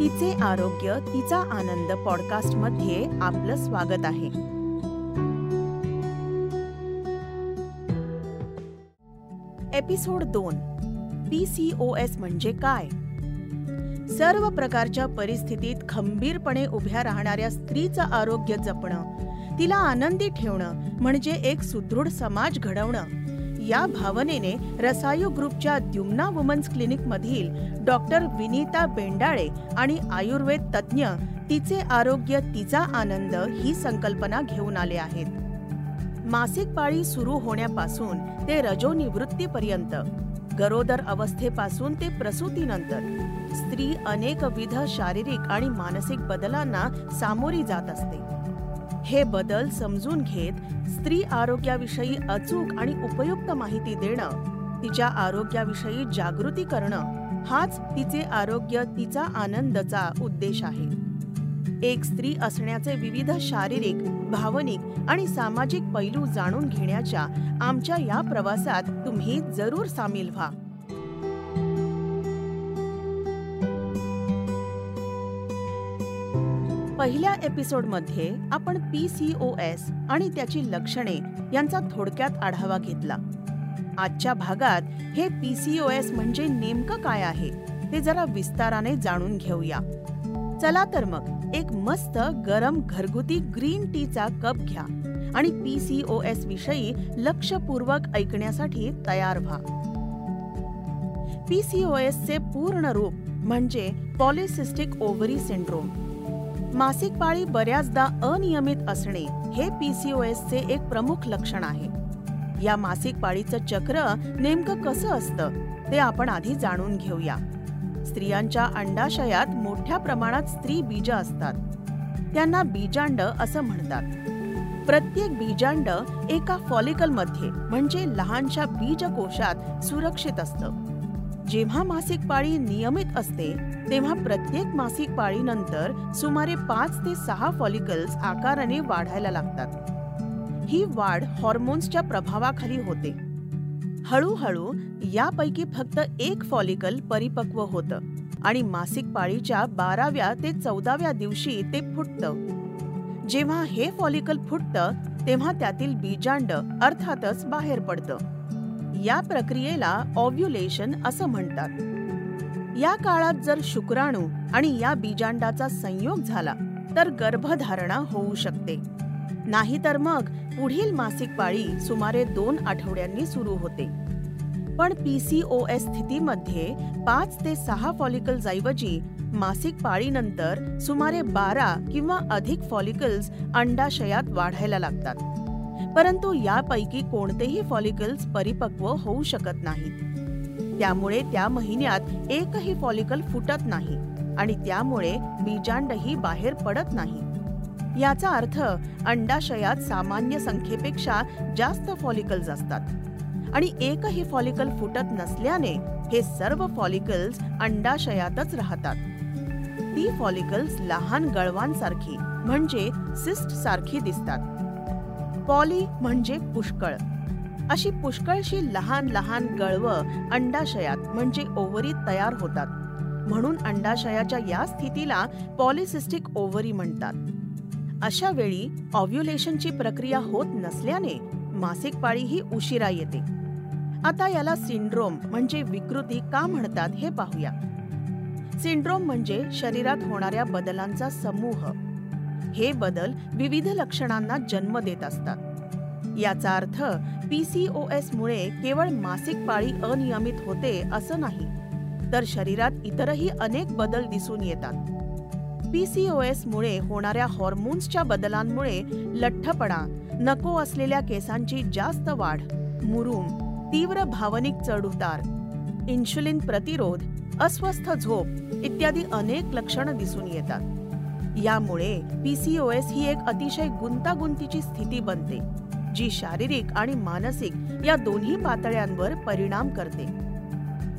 तिचे आरोग्य तिचा आनंद पॉडकास्टमध्ये आपलं स्वागत आहे. एपिसोड दोन पीसीओएस म्हणजे काय? सर्व प्रकारच्या परिस्थितीत खंबीरपणे उभ्या राहणाऱ्या स्त्रीचं आरोग्य जपणं तिला आनंदी ठेवणं म्हणजे एक सुदृढ समाज घडवणं या भावनेने रसायू ग्रुपच्या द्युम्ना वुमन्स क्लिनिक मधील डॉक्टर विनीता बेंडाळे आणि आयुर्वेद तज्ज्ञ तिचे आरोग्य तिचा आनंद ही संकल्पना घेऊन आले आहेत. मासिक पाळी सुरू होण्यापासून ते रजोनिवृत्तीपर्यंत गरोदर अवस्थेपासून ते प्रसूतीनंतर स्त्री अनेकविध शारीरिक आणि मानसिक बदलांना सामोरी जात असते. हे बदल समजून घेत स्त्री आरोग्याविषयी अचूक आणि उपयुक्त माहिती देणं तिच्या आरोग्याविषयी जागृती करणं हाच तिचे आरोग्य तिचा आनंदचा उद्देश आहे. एक स्त्री असण्याचे विविध शारीरिक भावनिक आणि सामाजिक पैलू जाणून घेण्याच्या आमच्या या प्रवासात तुम्ही जरूर सामील व्हा. पहिल्या एपिसोडमध्ये आपण पी सी ओ एस आणि त्याची लक्षणे यांचा थोडक्यात आढावा घेतला. आजच्या भागात हे पी सी ओ एस म्हणजे नेमकं काय आहे ते जरा विस्ताराने जाणून घेऊया. चला तर मग एक मस्त गरम घरगुती ग्रीन टीचा कप घ्या आणि पी सी ओ एस विषयी लक्षपूर्वक ऐकण्यासाठी तयार व्हा. पी सी ओ एस चे पूर्ण रूप म्हणजे पॉलिसिस्टिक ओव्हरी सिंड्रोम. मासिक पाळी बऱ्याचदा अनियमित असणे हे पीसीओएसचे एक प्रमुख लक्षण आहे. या मासिक पाळीचं चक्र नेमकं कसं असतं ते आपण आधी जाणून घेऊया. स्त्रियांच्या अंडाशयात मोठ्या प्रमाणात स्त्री बीज असतात. त्यांना बीजांड असं म्हणतात. प्रत्येक बीजांड एका फॉलिकलमध्ये म्हणजे लहानशा बीजकोशात सुरक्षित असतं. जेव्हा मासिक पाळी नियमित असते तेव्हा प्रत्येक मासिक पाळीनंतर सुमारे पाच ते सहा फॉलिकल्स आकाराने वाढायला लागतात. ही वाढ हॉर्मोन्सच्या प्रभावाखाली होते. हळूहळू यापैकी फक्त एक फॉलिकल परिपक्व होतं आणि मासिक पाळीच्या बाराव्या ते चौदाव्या दिवशी ते फुटतं. जेव्हा हे फॉलिकल फुटतं तेव्हा त्यातील बीजांड अर्थातच बाहेर पडतं. या प्रक्रियेला ऑव्ह्युलेशन असं म्हणतात. या काळात जर शुक्राणू आणि या बीजांडाचा संयोग झाला तर गर्भधारणा होऊ शकते. नाहीतर मग पुढील मासिक पाळी सुमारे दोन आठवड्यांनी सुरू होते. पण पीसीओएस स्थितीमध्ये पाच ते सहा फॉलिकल्स ऐवजी मासिक पाळीनंतर सुमारे बारा किंवा अधिक फॉलिकल्स अंडाशयात वाढायला लागतात. परंतु यापैकी कोणतेही फॉलिकल्स परिपक्व होऊ शकत नाहीत. त्यामुळे त्या महिन्यात एकही फॉलिकल फुटत नाही आणि त्यामुळे बीजांडही बाहेर पडत नाही. याचा अर्थ अंडाशयात सामान्य संख्येपेक्षा जास्त फॉलिकल्स असतात. आणि एकही फॉलिकल फुटत नसल्याने हे सर्व फॉलिकल्स अंडाशयातच राहतात. ती फॉलिकल्स लहान गळवांसारखी म्हणजे सिस्ट सारखी दिसतात. पॉली म्हणजे पुष्कळ. अशी पुष्कळशी लहान लहान गळव अंडाशयात म्हणजे ओव्हरी तयार होतात. म्हणून अंडाशयाच्या या स्थितीला पॉलिसिस्टिक ओव्हरी म्हणतात. अशा वेळी ऑव्ह्युलेशनची प्रक्रिया होत नसल्याने मासिक पाळी ही उशिरा येते. आता याला सिंड्रोम म्हणजे विकृती का म्हणतात हे पाहूया. सिंड्रोम म्हणजे शरीरात होणाऱ्या बदलांचा समूह. हे बदल विविध लक्षणांना जन्म देत असतात. याचा अर्थ पीसीओएस मुळे केवळ मासिक पाळी अनियमित होते असं नाही तर शरीरात इतरही अनेक बदल दिसून येतात. पीसीओएस मुळे होणाऱ्या हॉर्मोन्सच्या बदलांमुळे लठ्ठपणा नको असलेल्या केसांची जास्त वाढ मुरुम तीव्र भावनिक चढउतार इन्शुलिन प्रतिरोध अस्वस्थ झोप इत्यादी अनेक लक्षणं दिसून येतात. यामुळे पीसीओएस ही एक अतिशय गुंतागुंतीची स्थिती बनते. जी शारीरिक आणि मानसिक या दोन्ही पातळ्यांवर परिणाम करते.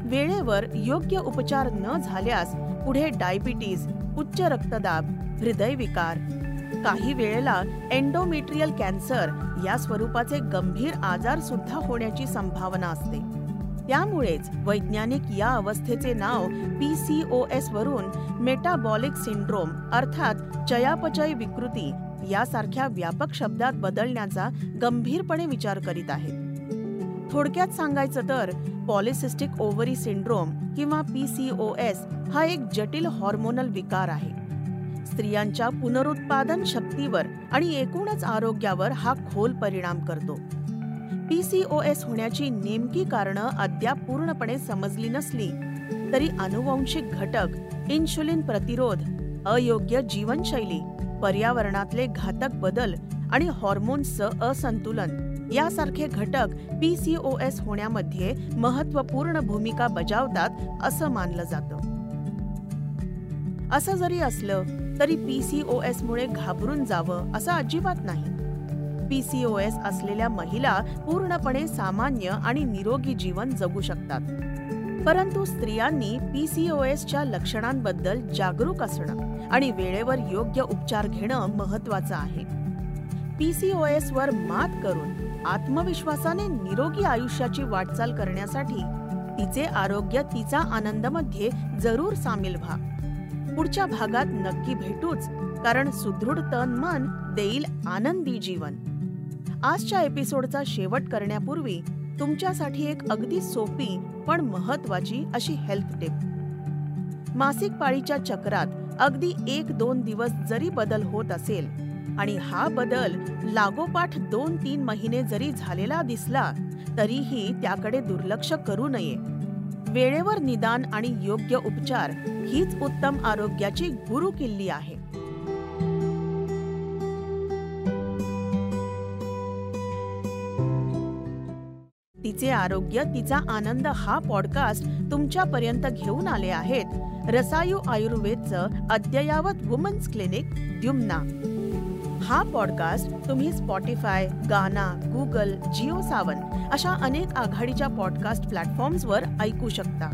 वेळेवर योग्य उपचार न झाल्यास पुढे डायबिटीज उच्च रक्तदाब हृदयविकार काही वेळेला एन्डोमेट्रियल कॅन्सर या स्वरूपाचे गंभीर आजार सुद्धा होण्याची संभावना असते. त्यामुळेच वैज्ञानिक या अवस्थेचे नाव पी सी ओ एस वरून मेटाबॉलिक सिंड्रोम अर्थात चयापचय विकृती यासारख्या व्यापक शब्दात बदलण्याचा गंभीरपणे विचार करीत आहेत. थोडक्यात सांगायचं तर पॉलिसिस्टिक ओव्हरी सिंड्रोम किंवा पी सी ओ एस हा एक जटिल हॉर्मोनल विकार आहे. स्त्रियांच्या पुनरुत्पादन शक्तीवर आणि एकूणच आरोग्यावर हा खोल परिणाम करतो. पीसीओएस होण्याची नेमकी कारणं अद्याप पूर्णपणे समजली नसली तरी अनुवंशिक घटक इन्शुलिन प्रतिरोध अयोग्य जीवनशैली पर्यावरणातले घातक बदल आणि हॉर्मोन्सचं असंतुलन. यासारखे घटक पीसीओएस होण्यामध्ये महत्त्वपूर्ण भूमिका बजावतात असं मानलं जातं. असं जरी असलं तरी पीसीओएस मुळे घाबरून जावं असं अजिबात नाही. पीसीओएस असलेल्या महिला पूर्णपणे सामान्य आणि निरोगी जीवन जगू शकतात. परंतु स्त्रियांनी पीसीओएसच्या लक्षणांबद्दल जागरूक असणं आणि वेळेवर योग्य उपचार घेणं महत्वाचं आहे. पीसीओएस वर मात करून आत्मविश्वासाने निरोगी आयुष्याची वाटचाल करण्यासाठी तिचे आरोग्य तिचा आनंदमध्ये जरूर सामील व्हा. पुढच्या भागात नक्की भेटूच कारण सुदृढ तन मन देईल आनंदी जीवन. आजच्या एपिसोडचा शेवट करण्यापूर्वी तुमच्यासाठी एक अगदी सोपी पण महत्वाची अशी हेल्थ टिप मासिक पाळीच्या चक्रात अगदी एक दोन दिवस जरी बदल होत असेल आणि हा बदल लागोपाठ दोन तीन महिने जरी झालेला दिसला तरीही त्याकडे दुर्लक्ष करू नये. वेळेवर निदान आणि योग्य उपचार हीच उत्तम आरोग्याची गुरुकिल्ली आहे. तिचे आरोग्य तिचा आनंद हा पॉडकास्ट तुमच्यापर्यंत घेऊन आले आहेत. रसायू आयुर्वेदचं अद्ययावत वुमन्स क्लिनिक द्युम्ना हा पॉडकास्ट तुम्ही स्पॉटीफाय गाना गुगल जिओ सावन अशा अनेक आघाडीच्या पॉडकास्ट प्लॅटफॉर्म्सवर ऐकू शकता.